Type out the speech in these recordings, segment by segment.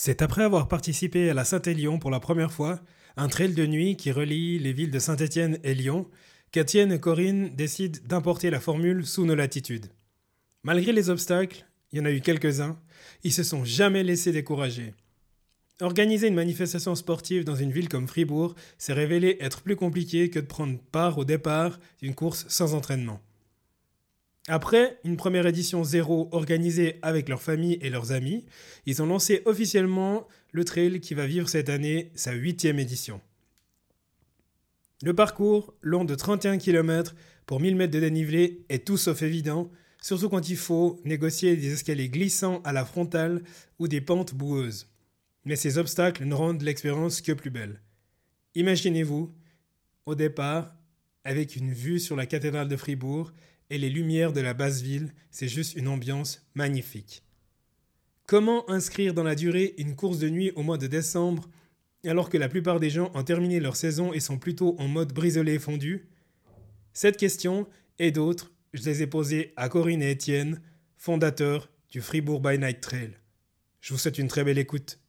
C'est après avoir participé à la Saint-Élion pour la première fois, un trail de nuit qui relie les villes de Saint-Étienne et Lyon, qu'Étienne et Corinne décident d'importer la formule sous nos latitudes. Malgré les obstacles, il y en a eu quelques-uns, ils se sont jamais laissés décourager. Organiser une manifestation sportive dans une ville comme Fribourg s'est révélé être plus compliqué que de prendre part au départ d'une course sans entraînement. Après une première édition zéro organisée avec leurs familles et leurs amis, ils ont lancé officiellement le trail qui va vivre cette année sa huitième édition. Le parcours, long de 31 km pour 1000 mètres de dénivelé, est tout sauf évident, surtout quand il faut négocier des escaliers glissants à la frontale ou des pentes boueuses. Mais ces obstacles ne rendent l'expérience que plus belle. Imaginez-vous, au départ, avec une vue sur la cathédrale de Fribourg et les lumières de la basse ville, c'est juste une ambiance magnifique. Comment inscrire dans la durée une course de nuit au mois de décembre alors que la plupart des gens ont terminé leur saison et sont plutôt en mode brisolé fondu? Cette question et d'autres, je les ai posées à Corinne et Étienne, fondateurs du Fribourg by Night Trail. Je vous souhaite une très belle écoute.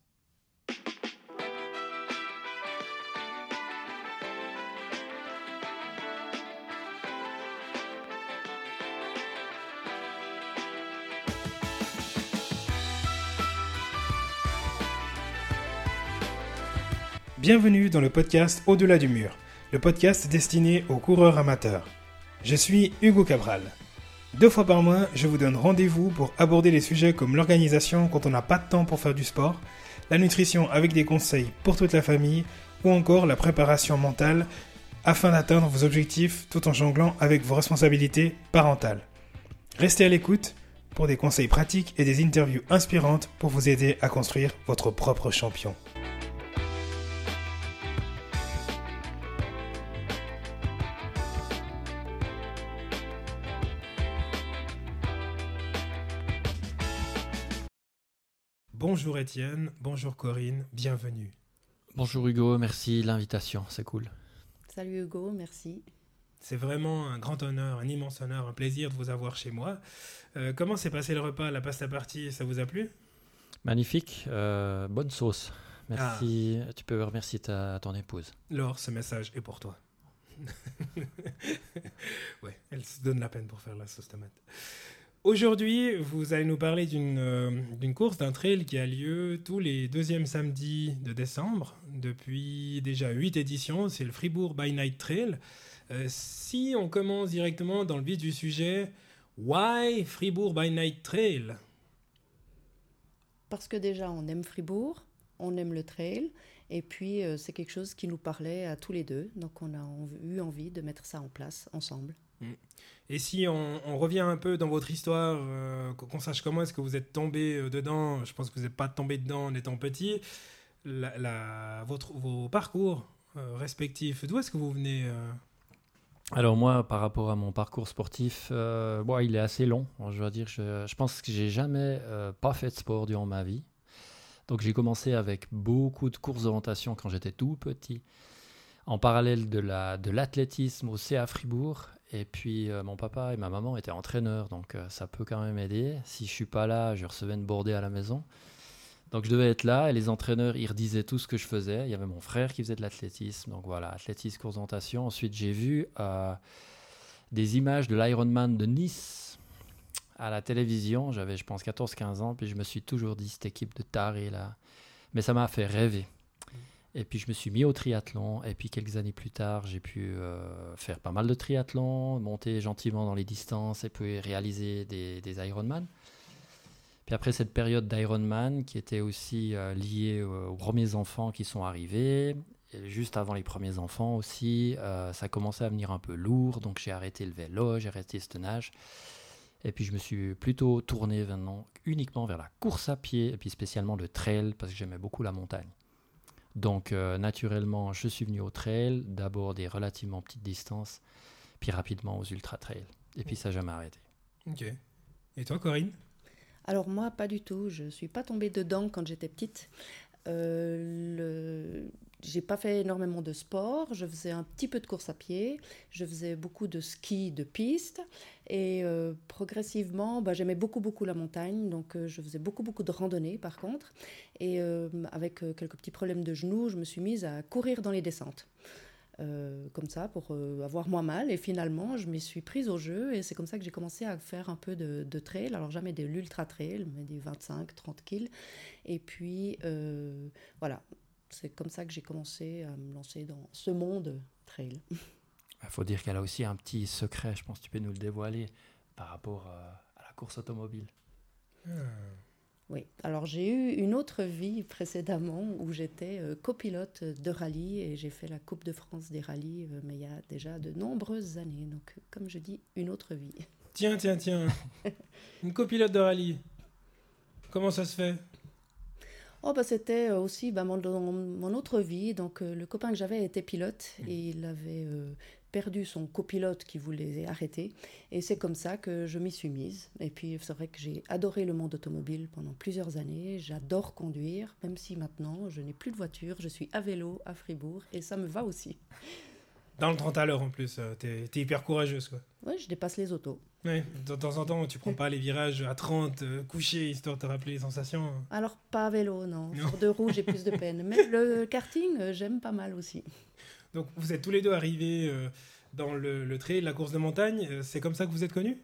Bienvenue dans le podcast Au-delà du mur, le podcast destiné aux coureurs amateurs. Je suis Hugo Cabral. Deux fois par mois, je vous donne rendez-vous pour aborder les sujets comme l'organisation quand on n'a pas de temps pour faire du sport, la nutrition avec des conseils pour toute la famille ou encore la préparation mentale afin d'atteindre vos objectifs tout en jonglant avec vos responsabilités parentales. Restez à l'écoute pour des conseils pratiques et des interviews inspirantes pour vous aider à construire votre propre champion. Bonjour Étienne, bonjour Corinne, bienvenue. Bonjour Hugo, merci l'invitation, c'est cool. Salut Hugo, merci. C'est vraiment un grand honneur, un immense honneur, un plaisir de vous avoir chez moi. Euh, comment s'est passé le repas, la pasta partie, ça vous a plu? Magnifique, euh, bonne sauce. Merci, ah. tu peux remercier ta, ton épouse. Laure, ce message est pour toi. ouais, elle se donne la peine pour faire la sauce tomate. Aujourd'hui, vous allez nous parler euh, d'une course, d'un trail qui a lieu tous les deuxièmes samedis de décembre, depuis déjà huit éditions, c'est le Fribourg by Night Trail. Euh, si on commence directement dans le vif du sujet, why Fribourg by Night Trail? Parce que déjà on aime Fribourg, on aime le trail, et puis euh, c'est quelque chose qui nous parlait à tous les deux, donc on a eu envie de mettre ça en place ensemble. Mm. Et si on, revient un peu dans votre histoire, euh, qu'on sache comment est-ce que vous êtes tombé euh, dedans, je pense que vous n'êtes pas tombé dedans en étant petit, votre, vos parcours euh, respectifs, d'où est-ce que vous venez alors moi, par rapport à mon parcours sportif, il est assez long. Je veux dire, je, je pense que j'ai jamais pas fait de sport durant ma vie. Donc j'ai commencé avec beaucoup de courses d'orientation quand j'étais tout petit, en parallèle de l'athlétisme au CA Fribourg et puis euh, mon papa et ma maman étaient entraîneurs, donc euh, ça peut quand même aider. Si je suis pas là, je recevais une bordée à la maison. Donc je devais être là et les entraîneurs, ils redisaient tout ce que je faisais. Il y avait mon frère qui faisait de l'athlétisme, donc voilà, athlétisme, course Ensuite, j'ai vu euh, des images de l'Ironman de Nice à la télévision. J'avais, je pense, 14-15 ans, puis je me suis toujours dit, cette équipe de tarés là. Mais ça m'a fait rêver. Et puis je me suis mis au triathlon. Et puis quelques années plus tard, j'ai pu euh, faire pas mal de triathlon, monter gentiment dans les distances et puis réaliser des, Ironman. Puis après cette période d'Ironman qui était aussi euh, liée aux, premiers enfants qui sont arrivés, et juste avant les premiers enfants aussi, euh, ça commençait à venir un peu lourd. Donc j'ai arrêté le vélo, j'ai arrêté le nage. Et puis je me suis plutôt tourné maintenant uniquement vers la course à pied et puis spécialement le trail parce que j'aimais beaucoup la montagne. Donc, euh, naturellement, je suis venu au trail, d'abord des relativement petites distances, puis rapidement aux ultra trails. Et puis, ça n'a jamais arrêté. Ok. Et toi, Corinne? Alors, moi, pas du tout. Je ne suis pas tombée dedans quand j'étais petite. Euh, le j'ai pas fait énormément de sport, je faisais un petit peu de course à pied, je faisais beaucoup de ski de piste. Et euh, progressivement, bah, j'aimais beaucoup beaucoup la montagne, donc euh, je faisais beaucoup beaucoup de randonnées par contre. Et euh, avec quelques petits problèmes de genoux, je me suis mise à courir dans les descentes. comme ça pour avoir moins mal. Et finalement je m'y suis prise au jeu. Et c'est comme ça que j'ai commencé à faire un peu de, trail. Alors jamais de l'ultra trail mais des 25 30 kills. Et puis voilà c'est comme ça que j'ai commencé à me lancer dans ce monde trail. Il faut dire qu'elle a aussi un petit secret, je pense que tu peux nous le dévoiler, par rapport euh, à la course automobile. Ah. Oui, alors j'ai eu une autre vie précédemment où j'étais euh, copilote de rallye et j'ai fait la Coupe de France des rallyes, euh, mais il y a déjà de nombreuses années. Donc, comme je dis, une autre vie. Tiens, tiens, tiens. une copilote de rallye. Comment ça se fait? Oh, bah, c'était euh, aussi bah, mon, mon, autre vie. Donc, euh, le copain que j'avais était pilote mmh. et il avait euh, perdu son copilote qui voulait arrêter. Et c'est comme ça que je m'y suis mise. Et puis, c'est vrai que j'ai adoré le monde automobile pendant plusieurs années. J'adore conduire, même si maintenant, je n'ai plus de voiture. Je suis à vélo à Fribourg et ça me va aussi. Dans le 30 à l'heure en plus, euh, t'es es hyper courageuse quoi. Oui, je dépasse les autos. Oui, de temps en temps, tu prends pas les virages à 30, euh, couché, histoire de te rappeler les sensations. Alors, pas à vélo, non. Sur deux roues, j'ai plus de peine. Mais le karting, euh, j'aime pas mal aussi. Donc, vous êtes tous les deux arrivés dans le, le trail, la course de montagne. C'est comme ça que vous êtes connus?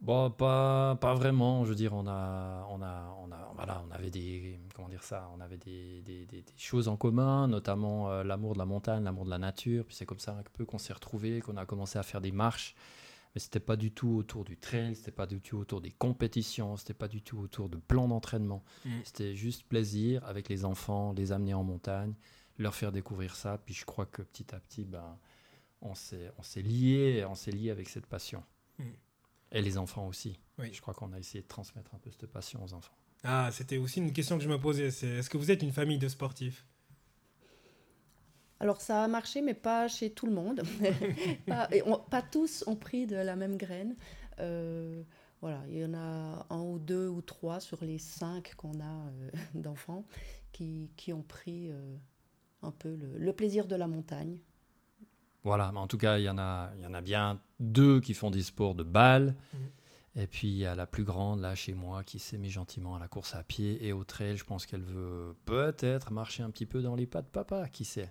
Bon, pas, pas vraiment. Je veux dire, on a, on a, on a, voilà, on avait des, comment dire ça, on avait des, des, des, choses en commun, notamment euh, l'amour de la montagne, l'amour de la nature. Puis c'est comme ça un peu qu'on s'est retrouvés, qu'on a commencé à faire des marches. Mais c'était pas du tout autour du trail, c'était pas du tout autour des compétitions, c'était pas du tout autour de plans d'entraînement. Mm. C'était juste plaisir avec les enfants, les amener en montagne, leur faire découvrir ça. Puis je crois que petit à petit, ben, on s'est, on s'est lié, on s'est lié avec cette passion. Mm. Et les enfants aussi. Oui. Je crois qu'on a essayé de transmettre un peu cette passion aux enfants. Ah, c'était aussi une question que je me posais. C'est est-ce que vous êtes une famille de sportifs? Alors ça a marché, mais pas chez tout le monde. pas, pas, tous ont pris de la même graine. Euh, voilà, il y en a un ou deux ou trois sur les cinq qu'on a euh, d'enfants qui, qui, ont pris euh, un peu le, le, plaisir de la montagne. Voilà, mais en tout cas, il y en a, il y en a bien deux qui font des sports de balle. Mmh. Et puis il y a la plus grande là chez moi qui s'est mis gentiment à la course à pied et au trail. Je pense qu'elle veut peut-être marcher un petit peu dans les pas de papa, qui sait?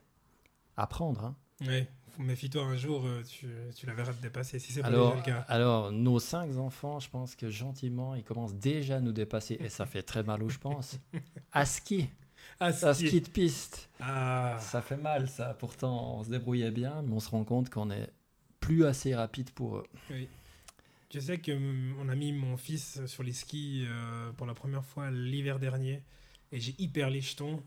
Apprendre, hein. Oui, méfie-toi un jour, euh, tu, tu, la verras te dépasser si c'est pas alors, le cas. Alors, nos cinq enfants, je pense que gentiment, ils commencent déjà à nous dépasser et ça fait très mal où je pense. à ski. À ski. de piste. Ah. Ça fait mal, ça. Pourtant, on se débrouillait bien, mais on se rend compte qu'on est plus assez rapide pour eux. Oui. Je sais qu'on hum, a mis mon fils sur les skis euh, pour la première fois l'hiver dernier et j'ai hyper les jetons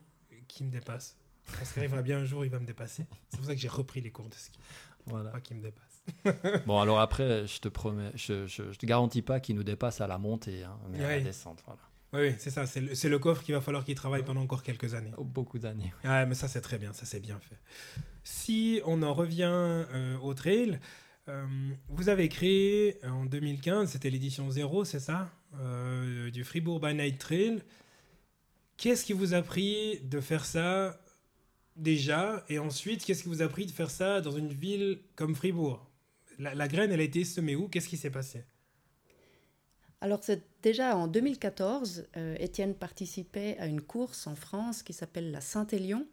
qui me dépassent. Parce qu'il arrivera bien un jour, il va me dépasser. C'est pour ça que j'ai repris les cours de ski. Voilà. Pas qu'il me dépasse. bon, alors après, je te promets, je, je, te garantis pas qu'il nous dépasse à la montée, hein, mais à la descente. Voilà. Oui, c'est ça. C'est le, le, coffre qu'il va falloir qu'il travaille pendant encore quelques années. Oh, beaucoup d'années. Ouais, mais ça, c'est très bien. Ça, c'est bien fait. Si on en revient euh, au trail, euh, vous avez créé en 2015, c'était l'édition 0, c'est ça euh, Du Fribourg by Night Trail. Qu'est-ce qui vous a pris de faire ça déjà Et ensuite, qu'est-ce qui vous a pris de faire ça dans une ville comme Fribourg? La, graine, elle a été semée où? Qu'est-ce qui s'est passé? Alors c'est déjà en 2014, euh, Étienne participait à une course en France qui s'appelle la Saint-Élion.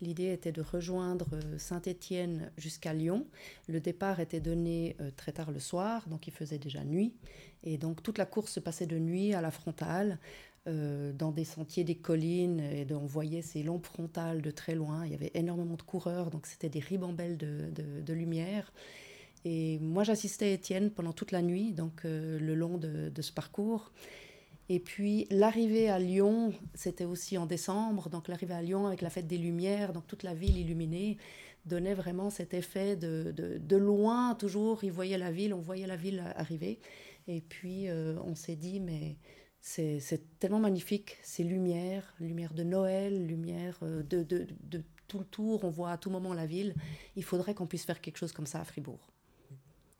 L'idée était de rejoindre euh, Saint-Étienne jusqu'à Lyon. Le départ était donné euh, très tard le soir, donc il faisait déjà nuit. Et donc toute la course se passait de nuit à la frontale, euh, dans des sentiers, des collines, et on voyait ces longues frontales de très loin. Il y avait énormément de coureurs, donc c'était des ribambelles de, lumière. Et moi j'assistais à Étienne pendant toute la nuit, donc le long de, de ce parcours. Et puis l'arrivée à Lyon, c'était aussi en décembre, donc l'arrivée à Lyon avec la fête des Lumières, donc toute la ville illuminée, donnait vraiment cet effet de, de, loin, toujours, il voyait la ville, on voyait la ville arriver. Et puis euh, on s'est dit, mais c'est tellement magnifique, ces lumières, lumières de Noël, lumières euh, de, de tout le tour, on voit à tout moment la ville, il faudrait qu'on puisse faire quelque chose comme ça à Fribourg.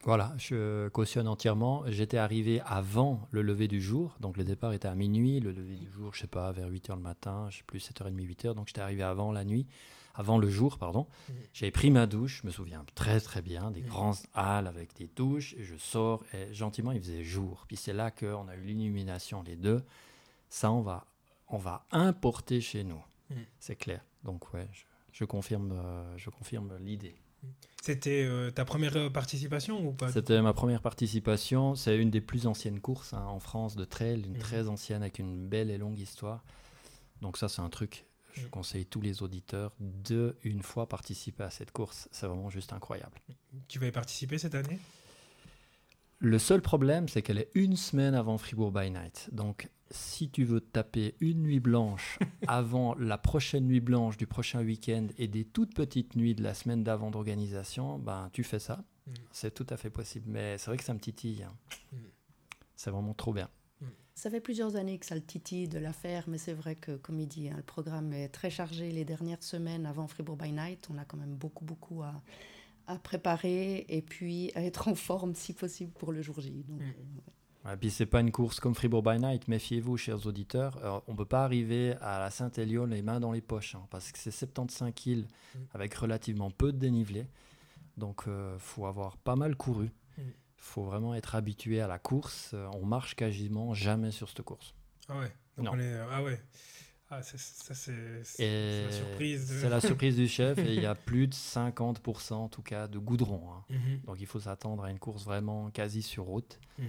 Voilà, je cautionne entièrement. J'étais arrivé avant le lever du jour, donc le départ était à minuit, le lever du jour, je sais pas, vers 8h le matin, je sais plus, 7h30, 8h, donc j'étais arrivé avant la nuit, avant le jour, pardon. Mhm. J'avais pris ma douche, je me souviens très très bien, des Mhm. grandes halles avec des douches, et je sors, et gentiment il faisait jour. Puis c'est là qu'on a eu l'illumination, les deux. Ça, on va, on va importer chez nous, Mhm. c'est clair. Donc ouais, je, je confirme, euh, je confirme l'idée. C'était euh, ta première euh, participation ou pas? C'était ma première participation. C'est une des plus anciennes courses hein, en France de trail, une Mhm. très ancienne avec une belle et longue histoire. Donc ça, c'est un truc. Je Mhm. conseille tous les auditeurs de une fois participer à cette course. C'est vraiment juste incroyable. Tu vas y participer cette année? Le seul problème, c'est qu'elle est une semaine avant Fribourg by Night. Donc, si tu veux te taper une nuit blanche avant la prochaine nuit blanche du prochain week-end et des toutes petites nuits de la semaine d'avant d'organisation, ben tu fais ça. Mm. C'est tout à fait possible. Mais c'est vrai que ça me titille. hein. Mm. C'est vraiment trop bien. Ça fait plusieurs années que ça le titille de la faire, mais c'est vrai que, comme il dit, hein, le programme est très chargé les dernières semaines avant Fribourg by Night. On a quand même beaucoup, beaucoup à, à préparer et puis à être en forme si possible pour le jour J. Donc, Mm. euh, Et puis c'est pas une course comme Fribourg by Night, méfiez-vous chers auditeurs, Euh, on peut pas arriver à la Saint-Élion les mains dans les poches, hein, parce que c'est 75 kills Mm. avec relativement peu de dénivelé, donc il faut avoir pas mal couru, il Mm. faut vraiment être habitué à la course, Euh, on marche quasiment jamais sur cette course. Ah ouais. Donc Non. on est- ah ouais. Ah, c'est- ça c'est c'est- Et c'est la surprise. de- C'est la surprise du chef, et il y a plus de 50% en tout cas de goudron, hein. Mhm, donc il faut s'attendre à une course vraiment quasi sur route. mhm.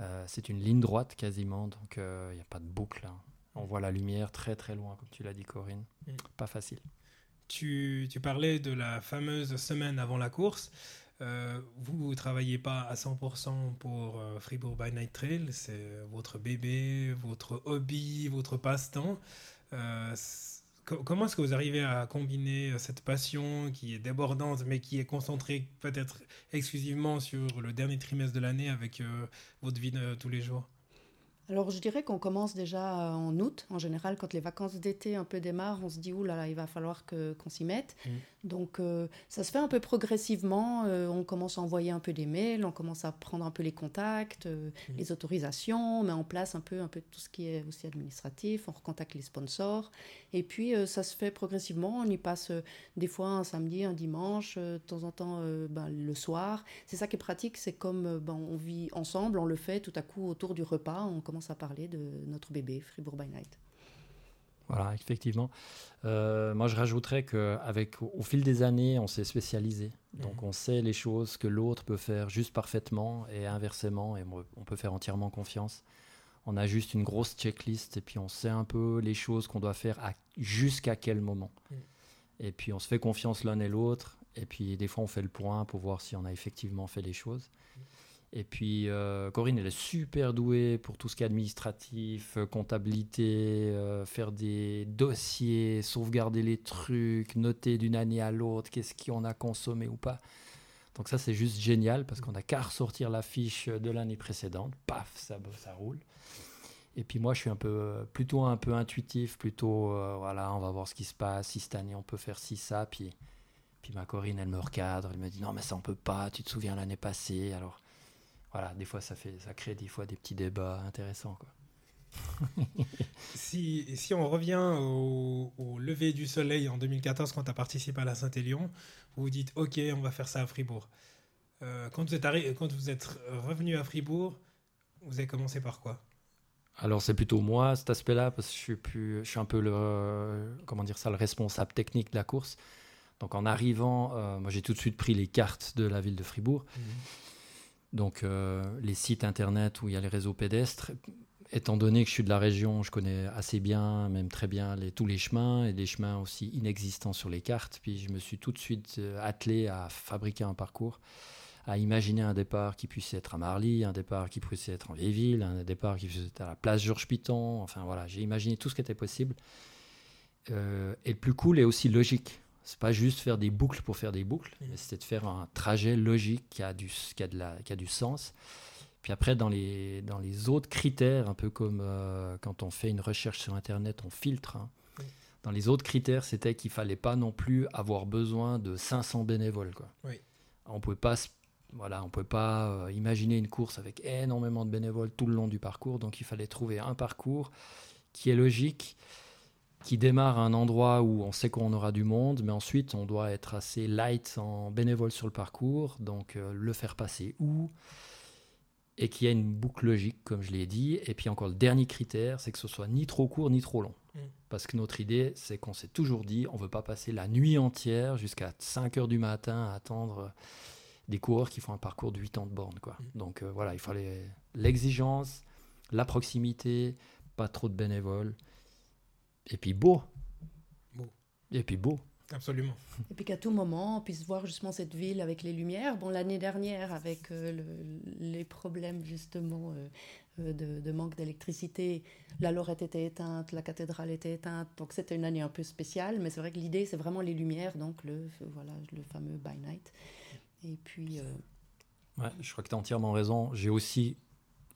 Euh, c'est une ligne droite quasiment, donc il n'y a pas de boucle. hein. On voit la lumière très très loin, comme tu l'as dit Corinne. Mm. Pas facile. Tu, tu parlais de la fameuse semaine avant la course. Euh, vous ne travaillez pas à 100% pour euh, Fribourg by Night Trail. C'est votre bébé, votre hobby, votre passe-temps. Euh, comment est-ce que vous arrivez à combiner euh, cette passion qui est débordante mais qui est concentrée peut-être exclusivement sur le dernier trimestre de l'année avec votre vie de tous les jours? Alors je dirais qu'on commence déjà en août. En général, quand les vacances d'été un peu démarrent, on se dit, là là, il va falloir que, qu'on s'y mette. Mhm. Donc euh, ça se fait un peu progressivement. Euh, on commence à envoyer un peu des mails, on commence à prendre un peu les contacts, euh, Mhm. les autorisations, on met en place un peu, un peu tout ce qui est aussi administratif, on recontacte les sponsors. Et puis euh, ça se fait progressivement. On y passe euh, des fois un samedi, un dimanche, euh, de temps en temps euh, ben, le soir. C'est ça qui est pratique, c'est comme euh, ben, on vit ensemble, on le fait tout à coup autour du repas, on commence à parler de notre bébé, Fribourg by Night. Voilà, effectivement. Euh, moi, je rajouterais qu'avec au fil des années, on s'est spécialisé. Donc, Mhm. on sait les choses que l'autre peut faire juste parfaitement et inversement, et on peut faire entièrement confiance. On a juste une grosse checklist et puis on sait un peu les choses qu'on doit faire à- jusqu'à quel moment. Mhm. Et puis, on se fait confiance l'un et l'autre. Et puis, des fois, on fait le point pour voir si on a effectivement fait les choses. Et puis, euh, Corinne, elle est super douée pour tout ce qui est administratif, euh, comptabilité, euh, faire des dossiers, sauvegarder les trucs, noter d'une année à l'autre qu'est-ce qu'on a consommé ou pas. Donc ça, c'est juste génial parce qu'on n'a qu'à ressortir la fiche de l'année précédente. Paf, ça, ça roule. Et puis moi, je suis un peu, plutôt un peu intuitif, plutôt, voilà, on va voir ce qui se passe. Si cette année, on peut faire ci, ça. Puis, puis ma Corinne, elle me recadre, elle me dit non, mais ça, on peut pas. Tu te souviens l'année passée. Alors, voilà, des fois, ça, fait, ça crée des fois des petits débats intéressants. Quoi. Si, si on revient au, au lever du soleil en 2014 quand tu as participé à la Saint-Élion, vous vous dites ok on va faire ça à Fribourg. Euh, quand, vous êtes arri- quand vous êtes revenu à Fribourg, vous avez commencé par quoi? Alors c'est plutôt moi cet aspect-là parce que je suis plus, je suis un peu le, comment dire ça, le responsable technique de la course. Donc en arrivant, euh, moi j'ai tout de suite pris les cartes de la ville de Fribourg. Donc euh, les sites internet où il y a les réseaux pédestres. Étant donné que je suis de la région, je connais assez bien, même très bien tous les chemins et des chemins aussi inexistants sur les cartes. Puis je me suis tout de suite euh, attelé à fabriquer un parcours, à imaginer un départ qui puisse être à Marly, un départ qui puisse être en Vieille-Ville, un départ qui puisse être à la place Georges Piton. Enfin voilà, j'ai imaginé tout ce qui était possible. Euh, et le plus cool est aussi logique. C'est pas juste faire des boucles pour faire des boucles, mais c'est de faire un trajet logique qui a du, qui a de la, qui a du sens. Puis après, dans les, dans les autres critères, un peu comme euh, quand on fait une recherche sur Internet, on filtre. hein. Oui. Dans les autres critères, c'était qu'il fallait pas non plus avoir besoin de 500 bénévoles. Quoi. Oui. On pouvait pas voilà, on peut pas imaginer une course avec énormément de bénévoles tout le long du parcours. Donc il fallait trouver un parcours qui est logique, qui démarre à un endroit où on sait qu'on aura du monde, mais ensuite on doit être assez light en bénévole sur le parcours, donc le faire passer où et qui a une boucle logique, comme je l'ai dit. Et puis encore le dernier critère, c'est que ce soit ni trop court ni trop long. Mm. Parce que notre idée, c'est qu'on s'est toujours dit, on ne veut pas passer la nuit entière jusqu'à 5 heures du matin à attendre des coureurs qui font un parcours de 8 ans de borne. Quoi. Mm. Donc euh, voilà, il fallait l'exigence, la proximité, pas trop de bénévoles. Et puis beau. beau. Et puis beau. Absolument. Et puis qu'à tout moment, on puisse voir justement cette ville avec les lumières. Bon, l'année dernière, avec euh, les problèmes justement euh, euh, de, manque d'électricité, la lorette était éteinte, la cathédrale était éteinte. Donc c'était une année un peu spéciale, mais c'est vrai que l'idée, c'est vraiment les lumières, donc le, voilà, le fameux by night. Et puis. Ouais, je crois que tu as entièrement raison. J'ai aussi,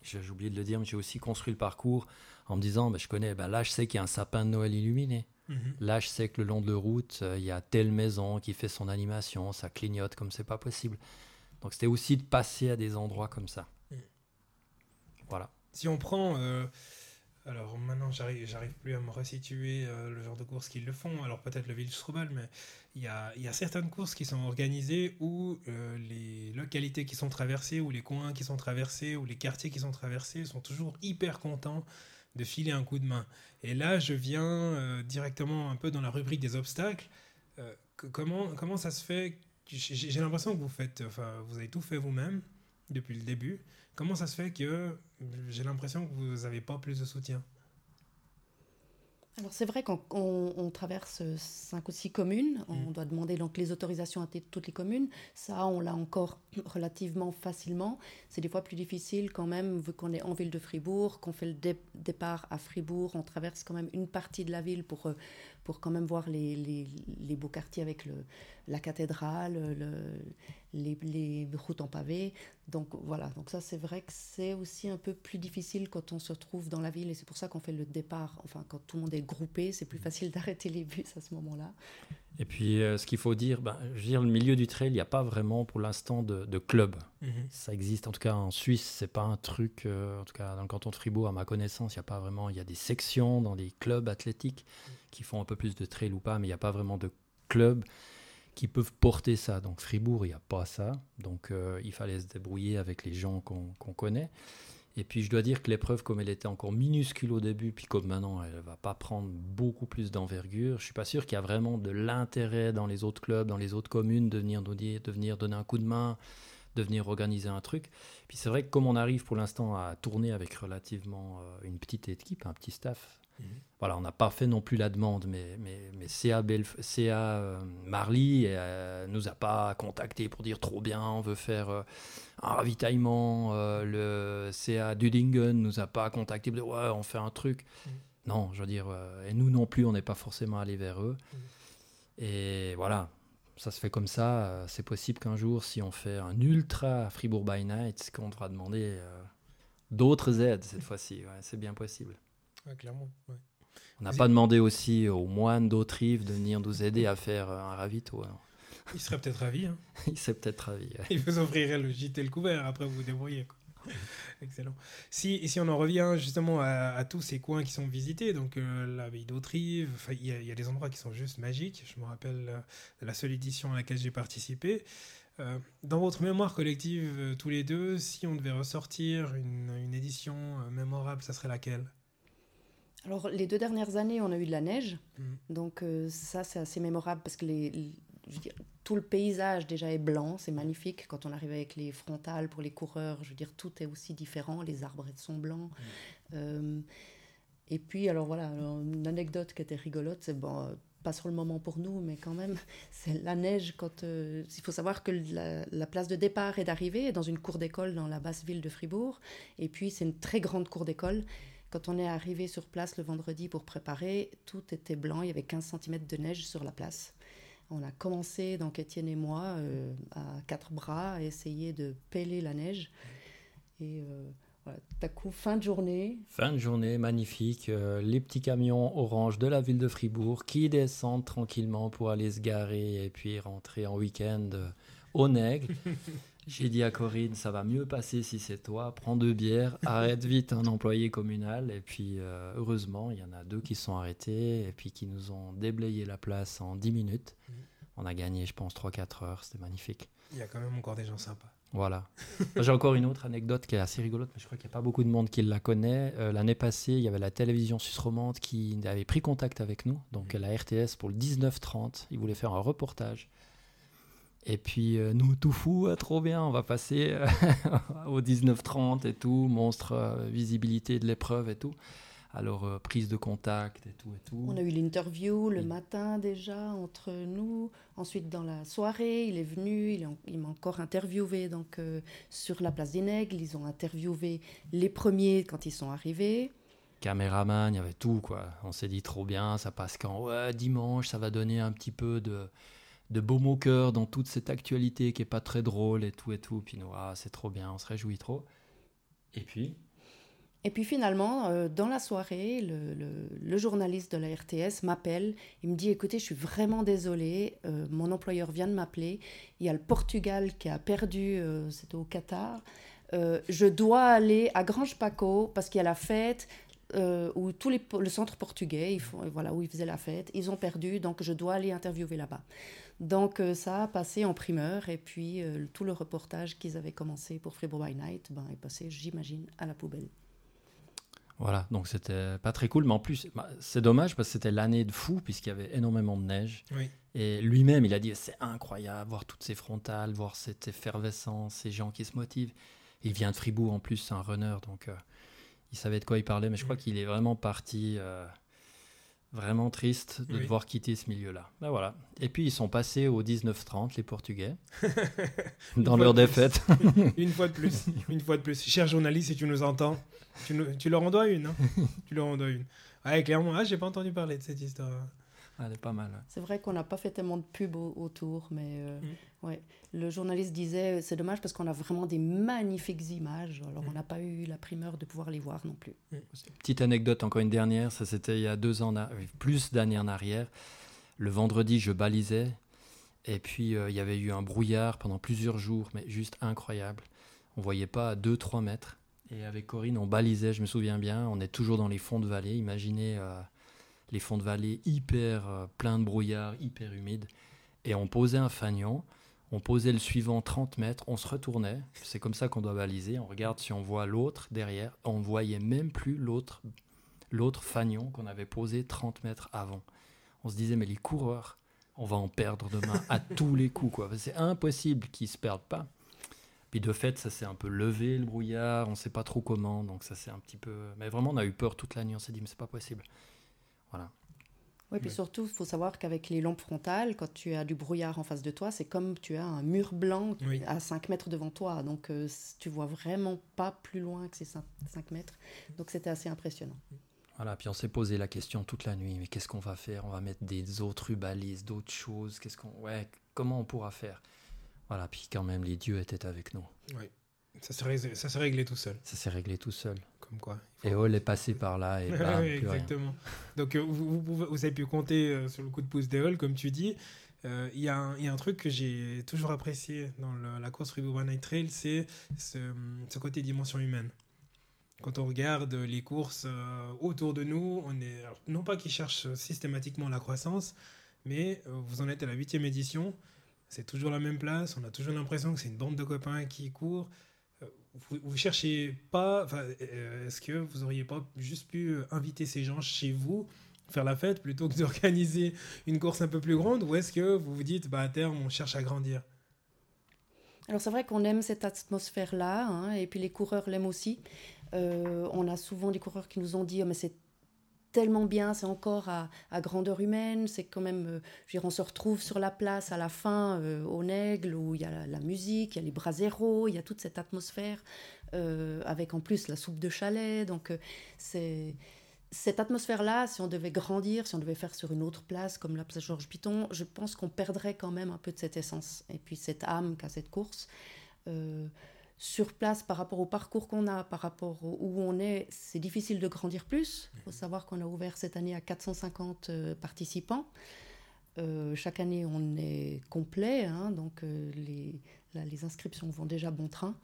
j'ai oublié de le dire, mais j'ai aussi construit le parcours en me disant, bah, je connais, bah, là, je sais qu'il y a un sapin de Noël illuminé. Mhm. Là, je sais que le long de la route, euh, il y a telle maison qui fait son animation, ça clignote comme c'est pas possible. Donc, c'était aussi de passer à des endroits comme ça. Mhm. Voilà. Si on prend. Euh, alors maintenant, j'arrive, j'arrive plus à me resituer euh, le genre de courses qu'ils le font. Alors peut-être le Strobel, mais il y a, y a, certaines courses qui sont organisées où les localités qui sont traversées, ou les coins qui sont traversés, ou les quartiers qui sont traversés sont toujours hyper contents de filer un coup de main. Et là, je viens euh, directement un peu dans la rubrique des obstacles. Euh, comment, comment ça se fait J'ai l'impression que vous faites, enfin, vous avez tout fait vous-même depuis le début. Comment ça se fait que j'ai l'impression que vous n'avez pas plus de soutien? Alors c'est vrai qu'on traverse cinq ou six communes, on mmh. doit demander donc les autorisations à toutes les communes. Ça, on l'a encore relativement facilement. C'est des fois plus difficile quand même, vu qu'on est en ville de Fribourg, qu'on fait le départ à Fribourg, on traverse quand même une partie de la ville pour, euh, pour quand même voir les, les, les beaux quartiers avec le, la cathédrale, le, les, les, routes en pavé. Donc voilà, donc ça c'est vrai que c'est aussi un peu plus difficile quand on se trouve dans la ville et c'est pour ça qu'on fait le départ. Enfin, quand tout le monde est groupé, c'est plus facile d'arrêter les bus à ce moment-là. Et puis euh, ce qu'il faut dire, ben, je veux dire, le milieu du trail, il n'y a pas vraiment pour l'instant de, de, club. Mhm. Ça existe, en tout cas en Suisse, c'est pas un truc, euh, en tout cas dans le canton de Fribourg, à ma connaissance, il n'y a pas vraiment, il y a des sections dans des clubs athlétiques qui font un peu plus de trail ou pas, mais il n'y a pas vraiment de club qui peuvent porter ça. Donc Fribourg, il n'y a pas ça. Donc euh, il fallait se débrouiller avec les gens qu'on connaît. Et puis je dois dire que l'épreuve, comme elle était encore minuscule au début, puis comme maintenant elle va pas prendre beaucoup plus d'envergure, je suis pas sûr qu'il y a vraiment de l'intérêt dans les autres clubs, dans les autres communes de venir, donner, de venir donner un coup de main, de venir organiser un truc. Puis c'est vrai que comme on arrive pour l'instant à tourner avec relativement euh, une petite équipe, un petit staff, Mhm. Voilà, on n'a pas fait non plus la demande, mais, mais, mais CA, CA euh, Marley euh, nous a pas contacté pour dire trop bien, on veut faire euh, un ravitaillement. le CA Dudingen nous a pas contacté pour dire ouais, on fait un truc. Mhm. Non, je veux dire, et nous non plus, on n'est pas forcément allé vers eux. Mhm. Et voilà, ça se fait comme ça. C'est possible qu'un jour, si on fait un ultra Fribourg by Night, qu'on devra demander d'autres aides cette fois-ci. c'est bien possible clairement. On n'a pas demandé aussi aux moines d'Autrive de venir nous aider à faire un ravito. Hein. Il serait peut-être ravi. Hein. Il serait peut-être ravi. Il vous offrirait le gîte et le couvert, après vous vous débrouillez. Excellent. Si, si on en revient justement à, tous ces coins qui sont visités, donc euh, l'abbaye d'Autrive, il y, a des endroits qui sont juste magiques. Je me rappelle euh, de la seule édition à laquelle j'ai participé. Euh, dans votre mémoire collective, tous les deux, si on devait ressortir une, une édition mémorable, ça serait laquelle? Alors, les deux dernières années, on a eu de la neige. Mm. Donc, euh, ça, c'est assez mémorable parce que les, tout le paysage déjà est blanc. C'est magnifique. Quand on arrive avec les frontales pour les coureurs, je veux dire, tout est aussi différent. Les arbres sont blancs. Mm. Euh, et puis, alors voilà, une anecdote qui était rigolote, c'est bon, pas sur le moment pour nous, mais quand même, c'est la neige quand. Euh, il faut savoir que la, la, place de départ et d'arrivée est dans une cour d'école dans la basse ville de Fribourg. Et puis, c'est une très grande cour d'école. Quand on est arrivé sur place le vendredi pour préparer, tout était blanc, il y avait 15 cm de neige sur la place. On a commencé, donc Étienne et moi, euh, à quatre bras, à essayer de peler la neige. Et euh, voilà, tout à coup, fin de journée. Fin de journée, magnifique. Euh, les petits camions orange de la ville de Fribourg qui descendent tranquillement pour aller se garer et puis rentrer en week-end au Nègre. J'ai dit à Corinne, ça va mieux passer si c'est toi. Prends deux bières, arrête vite un employé communal. Et puis, euh, heureusement, il y en a deux qui sont arrêtés et puis qui nous ont déblayé la place en 10 minutes. Mhm. On a gagné, je pense, 3-4 heures. C'était magnifique. Il y a quand même encore des gens sympas. Voilà. J'ai encore une autre anecdote qui est assez rigolote, mais je crois qu'il n'y a pas beaucoup de monde qui la connaît. Euh, l'année passée, il y avait la télévision suisse romande qui avait pris contact avec nous, donc mhm. la RTS pour le 19-30. Ils voulaient faire un reportage et puis euh, nous, tout fou, euh, trop bien, on va passer euh, au 19-30 et tout, monstre visibilité de l'épreuve et tout. Alors prise de contact et tout et tout. On a eu l'interview le matin déjà entre nous. Ensuite dans la soirée, il est venu, il, m'a encore interviewé donc sur la place des Nègles. Ils ont interviewé les premiers quand ils sont arrivés caméraman, il y avait tout quoi. On s'est dit trop bien, ça passe quand? Ouais, dimanche, ça va donner un petit peu de de beaux cœur dans toute cette actualité qui est pas très drôle et tout et tout. Puis nous, ah, c'est trop bien, on se réjouit trop. Et puis? Et puis finalement, euh, dans la soirée, le, journaliste de la RTS m'appelle. Il me dit Écoutez, je suis vraiment désolé, euh, mon employeur vient de m'appeler. Il y a le Portugal qui a perdu, euh, c'était au Qatar. je dois aller à Grange Paco parce qu'il y a la fête. Où tous les, le centre portugais, ils font, voilà, où ils faisaient la fête, ils ont perdu, donc je dois aller interviewer là-bas. Donc euh, ça a passé en primeur et puis euh, tout le reportage qu'ils avaient commencé pour Fribourg by Night ben, est passé, j'imagine, à la poubelle. Voilà, donc c'était pas très cool, mais en plus, bah, c'est dommage parce que c'était l'année de fou puisqu'il y avait énormément de neige. Et lui-même, il a dit c'est incroyable, voir toutes ces frontales, voir cette effervescence, ces gens qui se motivent. Il vient de Fribourg en plus, c'est un runner, donc euh, il savait de quoi il parlait, mais je crois qu'il est vraiment parti Vraiment triste de devoir quitter ce milieu-là. Ben voilà. Et puis ils sont passés au 19-30, les Portugais, dans leur défaite. une fois de plus, une fois de plus. Cher journaliste, si tu nous entends, tu, tu leur en dois une. Hein tu leur en dois une. Ouais, clairement, ah, j'ai pas entendu parler de cette histoire. Elle est pas mal. C'est vrai qu'on n'a pas fait tellement de pub autour, mais euh, mm. ouais. le journaliste disait c'est dommage parce qu'on a vraiment des magnifiques images. Alors mm. on n'a pas eu la primeur de pouvoir les voir non plus. Mm. Petite anecdote, encore une dernière, ça c'était il y a deux ans, plus d'années en arrière. Le vendredi, je balisais et puis euh, il y avait eu un brouillard pendant plusieurs jours, mais juste incroyable. On voyait pas à 2-3 mètres. Et avec Corinne, on balisait, je me souviens bien, on est toujours dans les fonds de vallée. Imaginez. Euh, les fonds de vallée hyper euh, pleins de brouillard, hyper humides. Et on posait un fanion, on posait le suivant 30 mètres, on se retournait. C'est comme ça qu'on doit baliser. On regarde si on voit l'autre derrière. On ne voyait même plus l'autre, l'autre fanion qu'on avait posé 30 mètres avant. On se disait, mais les coureurs, on va en perdre demain à tous les coups. Quoi. C'est impossible qu'ils ne se perdent pas. Puis de fait, ça s'est un peu levé le brouillard, on ne sait pas trop comment, donc ça c'est un petit peu. Mais vraiment, on a eu peur toute la nuit, on s'est dit, mais c'est pas possible. Voilà. Oui, puis surtout, il faut savoir qu'avec les lampes frontales, quand tu as du brouillard en face de toi, c'est comme tu as un mur blanc à 5 mètres devant toi. Donc, tu euh, tu vois vraiment pas plus loin que ces 5, mètres. Donc, c'était assez impressionnant. Voilà, puis on s'est posé la question toute la nuit, mais qu'est-ce qu'on va faire? On va mettre des autres rubalises, d'autres choses Qu'est-ce qu'on, ouais, comment on pourra faire? Voilà, puis quand même, les dieux étaient avec nous. Oui, ça s'est réglé tout seul. Ça s'est réglé tout seul quoi. Et Hall est passé par là et bam, Exactement. Donc euh, vous, vous, avez pu compter euh, sur le coup de pouce de Hall, comme tu dis. Euh, il y, a un truc que j'ai toujours apprécié dans la course One Night Trail, c'est ce, côté dimension humaine. Quand on regarde les courses autour de nous, on est non pas qu'ils cherchent systématiquement la croissance, mais vous en êtes à la huitième édition, c'est toujours la même place, on a toujours l'impression que c'est une bande de copains qui courent vous, cherchez pas, euh, est-ce que vous auriez pas juste pu euh, inviter ces gens chez vous, faire la fête, plutôt que d'organiser une course un peu plus grande, ou est-ce que vous vous dites, bah, à terme, on cherche à grandir? Alors c'est vrai qu'on aime cette atmosphère-là, hein, et puis les coureurs l'aiment aussi. Euh, on a souvent des coureurs qui nous ont dit, oh, mais c'est tellement bien, c'est encore à, grandeur humaine, c'est quand même, euh, je dire, on se retrouve sur la place à la fin euh, au Nègle où il y a la, musique, il y a les braseros, il y a toute cette atmosphère euh, avec en plus la soupe de chalet, donc c'est cette atmosphère-là, si on devait grandir, si on devait faire sur une autre place comme la place Georges Piton, je pense qu'on perdrait quand même un peu de cette essence et puis cette âme qu'a cette course sur place par rapport au parcours qu'on a, par rapport où on est, c'est difficile de grandir plus. Il faut savoir qu'on a ouvert cette année à 450 euh, participants. chaque année, on est complet, hein, donc les, les inscriptions vont déjà bon train.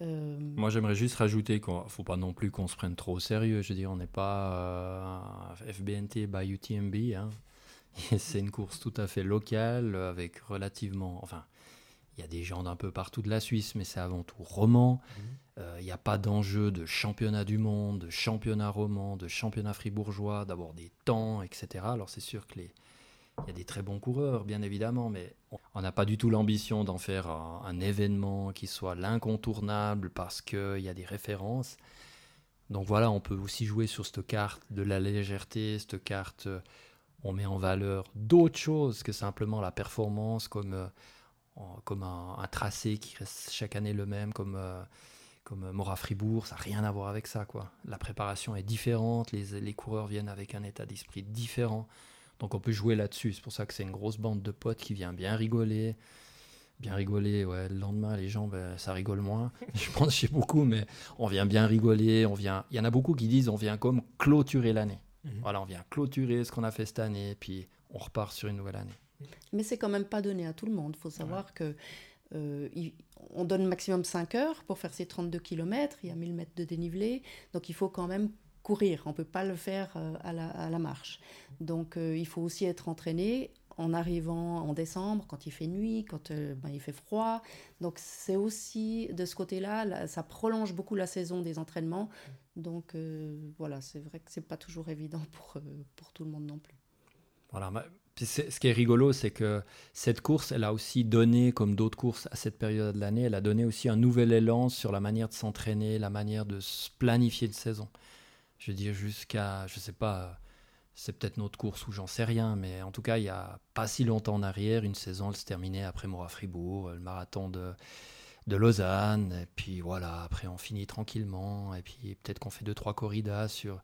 Moi, j'aimerais juste rajouter qu'il ne faut pas non plus qu'on se prenne trop au sérieux. Je veux dire, on n'est pas FBNT by UTMB. Hein. C'est une course tout à fait locale, avec relativement. Enfin, il y a des gens d'un peu partout de la Suisse, mais c'est avant tout roman. Mhm. Euh, il n'y a pas d'enjeu de championnat du monde, de championnat roman, de championnat fribourgeois, d'avoir des temps, etc. Alors c'est sûr que les, il y a des très bons coureurs, bien évidemment, mais on n'a pas du tout l'ambition d'en faire un, événement qui soit l'incontournable parce qu'il y a des références. Donc voilà, on peut aussi jouer sur cette carte de la légèreté, cette carte, euh, on met en valeur d'autres choses que simplement la performance, comme euh, comme un, tracé qui reste chaque année le même, comme, euh, comme Mora Fribourg, ça n'a rien à voir avec ça. Quoi. La préparation est différente, les, les coureurs viennent avec un état d'esprit différent. Donc on peut jouer là-dessus. C'est pour ça que c'est une grosse bande de potes qui vient bien rigoler. Bien rigoler, ouais. Le lendemain, les gens, ben, ça rigole moins. Je pense chez beaucoup, mais on vient bien rigoler. On vient. Il y en a beaucoup qui disent on vient comme clôturer l'année. Mhm. Voilà, on vient clôturer ce qu'on a fait cette année, puis on repart sur une nouvelle année. Mais c'est quand même pas donné à tout le monde. Il faut savoir que euh, on donne maximum 5 heures pour faire ces 32 km. Il y a 1000 mètres de dénivelé. Donc il faut quand même courir. On ne peut pas le faire euh, à, la, marche. Donc euh, il faut aussi être entraîné en arrivant en décembre, quand il fait nuit, quand ben, il fait froid. Donc c'est aussi de ce côté-là, ça prolonge beaucoup la saison des entraînements. Donc voilà, c'est vrai que c'est pas toujours évident pour, pour tout le monde non plus. Voilà, ce qui est rigolo, c'est que cette course, elle a aussi donné, comme d'autres courses à cette période de l'année, elle a donné aussi un nouvel élan sur la manière de s'entraîner, la manière de se planifier une saison. Je veux dire, jusqu'à, je sais pas, c'est peut-être notre course ou j'en sais rien, mais en tout cas, il y a pas si longtemps en arrière, une saison, elle se terminait après Mora Fribourg, le marathon de, de Lausanne, et puis voilà, après on finit tranquillement, et puis peut-être qu'on fait deux, trois corridas sur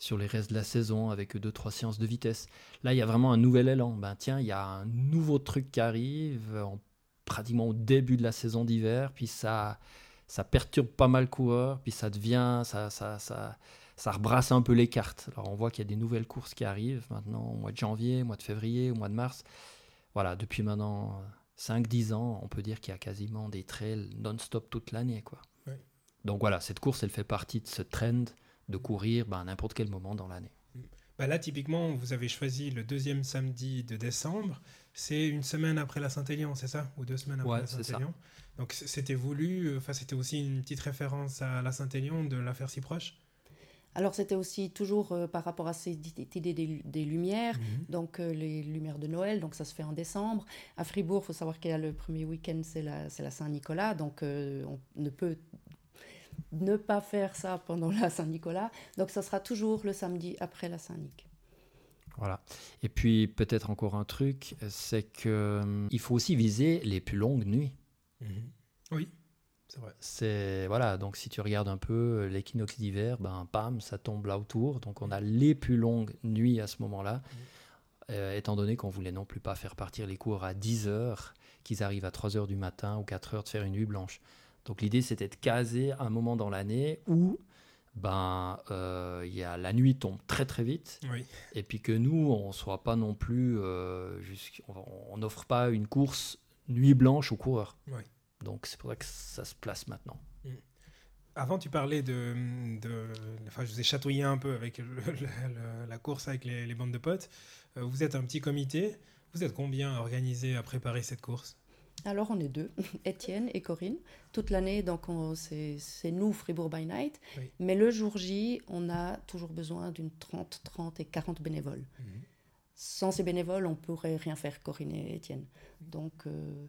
sur les restes de la saison avec deux trois séances de vitesse. Là, il y a vraiment un nouvel élan. Ben tiens, il y a un nouveau truc qui arrive en, pratiquement au début de la saison d'hiver, puis ça ça perturbe pas mal le coureur, puis ça devient ça ça ça ça rebrasse un peu les cartes. Alors on voit qu'il y a des nouvelles courses qui arrivent maintenant au mois de janvier, au mois de février, au mois de mars. Voilà, depuis maintenant 5-10 ans, on peut dire qu'il y a quasiment des trails non-stop toute l'année. quoi. Donc voilà, cette course, elle fait partie de ce trend de courir ben, à n'importe quel moment dans l'année. Bah là, typiquement, vous avez choisi le deuxième samedi de décembre. C'est une semaine après la Saint-Élion, c'est ça? Ou deux semaines après la Saint-Élion Donc c'était voulu, euh, enfin c'était aussi une petite référence à la Saint-Élion de la faire si proche? Alors c'était aussi toujours euh, par rapport à cette idée des, lumières, mhm. donc euh, les lumières de Noël, donc ça se fait en décembre. À Fribourg, il faut savoir qu'il y a le premier week-end, c'est la, la Saint-Nicolas, donc on ne peut ne pas faire ça pendant la Saint-Nicolas. Donc ça sera toujours le samedi après la Saint-Nic. Voilà. Et puis peut-être encore un truc, c'est qu'il hum, faut aussi viser les plus longues nuits. Mhm. Oui, c'est vrai. C'est voilà. Donc si tu regardes un peu l'équinoxe d'hiver, ben pam, ça tombe là autour. Donc on a les plus longues nuits à ce moment-là. Mhm. Euh, étant donné qu'on voulait non plus pas faire partir les cours à 10 heures, qu'ils arrivent à 3 heures du matin ou 4 heures de faire une nuit blanche. Donc l'idée c'était de caser un moment dans l'année où ben euh, y a, la nuit tombe très très vite et puis que nous on soit pas non plus euh, on n'offre pas une course nuit blanche aux coureurs. Donc c'est pour ça que ça se place maintenant. Mm. Avant, tu parlais de, Enfin, je vous ai chatouillé un peu avec la course avec les, les, bandes de potes. Euh, vous êtes un petit comité. Vous êtes combien organisé à préparer cette course? Alors on est deux, Étienne et Corinne. Toute l'année, donc c'est nous, Fribourg by Night. Mais le jour J, on a toujours besoin d'une 30, 30 et 40 bénévoles. Mhm. Sans ces bénévoles, on pourrait rien faire, Corinne et Étienne. Donc... Euh,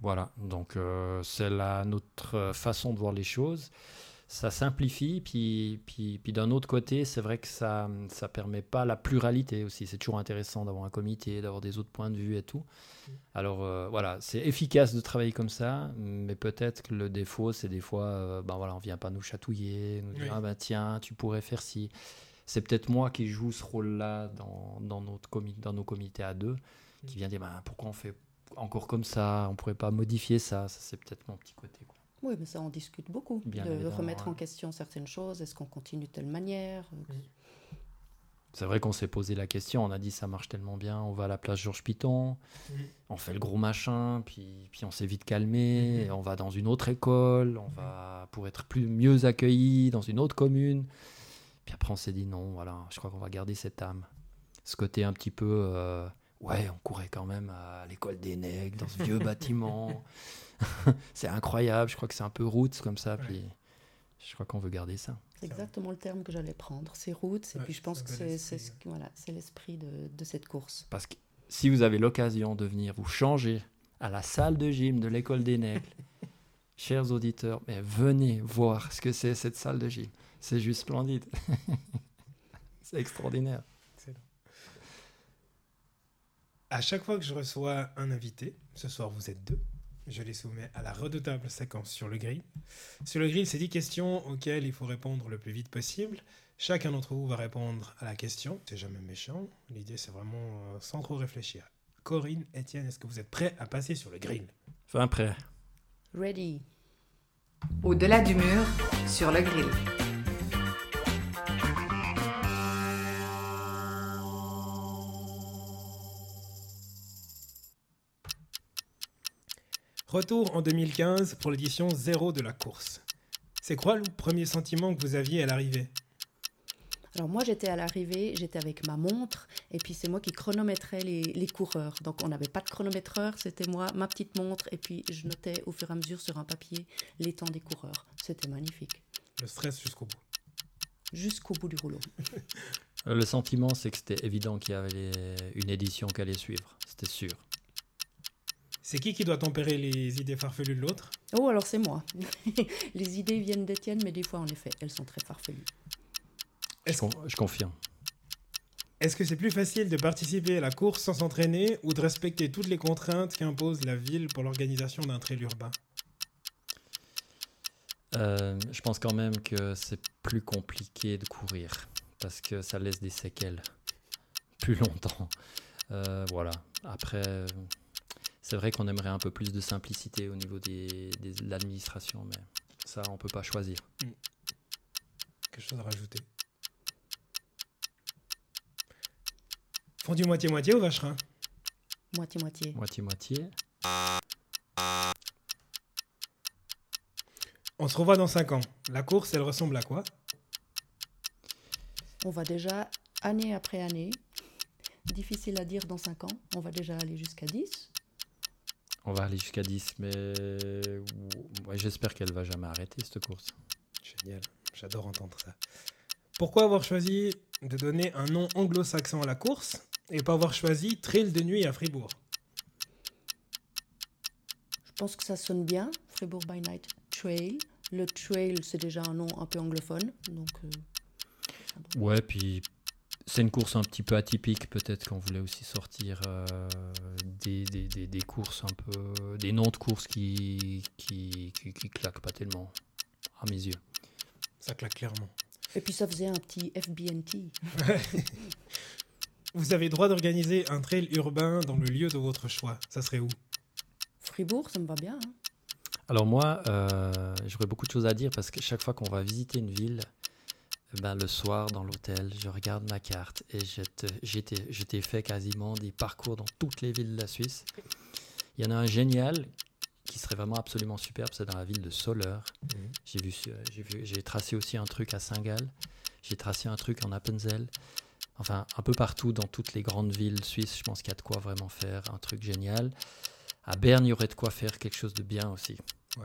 voilà, donc euh, c'est notre façon de voir les choses ça simplifie. Puis, puis, puis d'un autre côté, c'est vrai que ça ne permet pas la pluralité aussi. C'est toujours intéressant d'avoir un comité, d'avoir des autres points de vue et tout. Mm. Alors euh, voilà, c'est efficace de travailler comme ça, mais peut-être que le défaut, c'est des fois, euh, ben voilà, on vient pas nous chatouiller, nous dire, ah ben tiens, tu pourrais faire ci. C'est peut-être moi qui joue ce rôle-là dans, dans, notre dans nos comités à deux, qui mm. vient dire, ben, pourquoi on fait encore comme ça, on pourrait pas modifier ça. Ça, c'est peut-être mon petit côté. Quoi. Oui, mais ça, on discute beaucoup. de remettre en question certaines choses. Est-ce qu'on continue de telle manière c'est vrai qu'on s'est posé la question, on a dit ça marche tellement bien, on va à la place Georges Piton, Mhm. on fait le gros machin, puis, puis on s'est vite calmé, Mhm. on va dans une autre école, on va pour être plus mieux accueilli dans une autre commune. Puis après on s'est dit non, voilà, je crois qu'on va garder cette âme. Ce côté un petit peu, euh, ouais, on courait quand même à l'école des nègres, dans ce vieux bâtiment. c'est incroyable, je crois que c'est un peu roots comme ça, Ouais. puis je crois qu'on veut garder ça. C'est exactement le terme que j'allais prendre. C'est routes, et puis je pense que c'est ce- voilà, c'est l'esprit de, de cette course. Parce que si vous avez l'occasion de venir vous changer à la salle de gym de l'école des nègres, chers auditeurs, mais venez voir ce que c'est cette salle de gym. C'est juste splendide. c'est extraordinaire. À chaque fois que je reçois un invité, ce soir vous êtes deux, je les soumets à la redoutable séquence sur le grill. Sur le grill, c'est 10 questions auxquelles il faut répondre le plus vite possible. Chacun d'entre vous va répondre à la question. C'est jamais méchant. L'idée, c'est vraiment euh, sans trop réfléchir. Corinne, Étienne, est-ce que vous êtes prêts à passer sur le grill? Fin prêt. Ready. Au-delà du mur, sur le grill. Retour en 2015 pour l'édition 0 de la course. C'est quoi le premier sentiment que vous aviez à l'arrivée? Alors moi j'étais à l'arrivée, j'étais avec ma montre et puis c'est moi qui chronométrais les, les coureurs. Donc on n'avait pas de chronométreur, c'était moi, ma petite montre et puis je notais au fur et à mesure sur un papier les temps des coureurs. C'était magnifique. Le stress jusqu'au bout. Jusqu'au bout du rouleau. Euh, Le sentiment, c'est que c'était évident qu'il y avait une édition qui allait suivre. C'était sûr. C'est qui qui doit tempérer les idées farfelues de l'autre? Oh alors c'est moi. les idées viennent d'Étienne mais des fois en effet elles sont très farfelues. Je, Est-ce con- je confirme. est-ce que c'est plus facile de participer à la course sans s'entraîner ou de respecter toutes les contraintes qu'impose la ville pour l'organisation d'un trail urbain? Euh, je pense quand même que c'est plus compliqué de courir parce que ça laisse des séquelles plus longtemps. Euh, voilà. Après, euh, c'est vrai qu'on aimerait un peu plus de simplicité au niveau des, des- de l'administration, mais ça, on peut pas choisir. Quelque chose à rajouter Fondu moitié-moitié ou vacherin? Moitié-moitié. Moitié-moitié. On se revoit dans 5 ans. La course, elle ressemble à quoi? On va déjà année après année. Difficile à dire dans 5 ans. On va déjà aller jusqu'à 10. On va aller jusqu'à 10, mais ouais, j'espère qu'elle va jamais arrêter cette course. Génial, j'adore entendre ça. Pourquoi avoir choisi de donner un nom anglo-saxon à la course et pas avoir choisi Trail de nuit à Fribourg? Je pense que ça sonne bien. Fribourg by Night Trail. Le trail, c'est déjà un nom un peu anglophone. Donc, euh, Ouais, puis c'est une course un petit peu atypique. Peut-être qu'on voulait aussi sortir euh, des, des, des, des courses un peu. des noms de courses qui, qui, qui, qui claquent pas tellement, à mes yeux. Ça claque clairement. Et puis ça faisait un petit FBNT. Vous avez droit d'organiser un trail urbain dans le lieu de votre choix. Ça serait où? Fribourg, ça me va bien. hein. Alors, moi, euh, j'aurais beaucoup de choses à dire parce que chaque fois qu'on va visiter une ville, ben, le soir dans l'hôtel, je regarde ma carte et je t'ai- fait quasiment des parcours dans toutes les villes de la Suisse. Il y en a un génial qui serait vraiment absolument superbe, c'est dans la ville de Soleure. J'ai vu, ce- j'ai vu, j'ai tracé aussi un truc à Saint-Gall. J'ai tracé un truc en Appenzell. Enfin, un peu partout dans toutes les grandes villes suisses, je pense qu'il y a de quoi vraiment faire un truc génial. À Berne, il y aurait de quoi faire quelque chose de bien aussi. Ouais.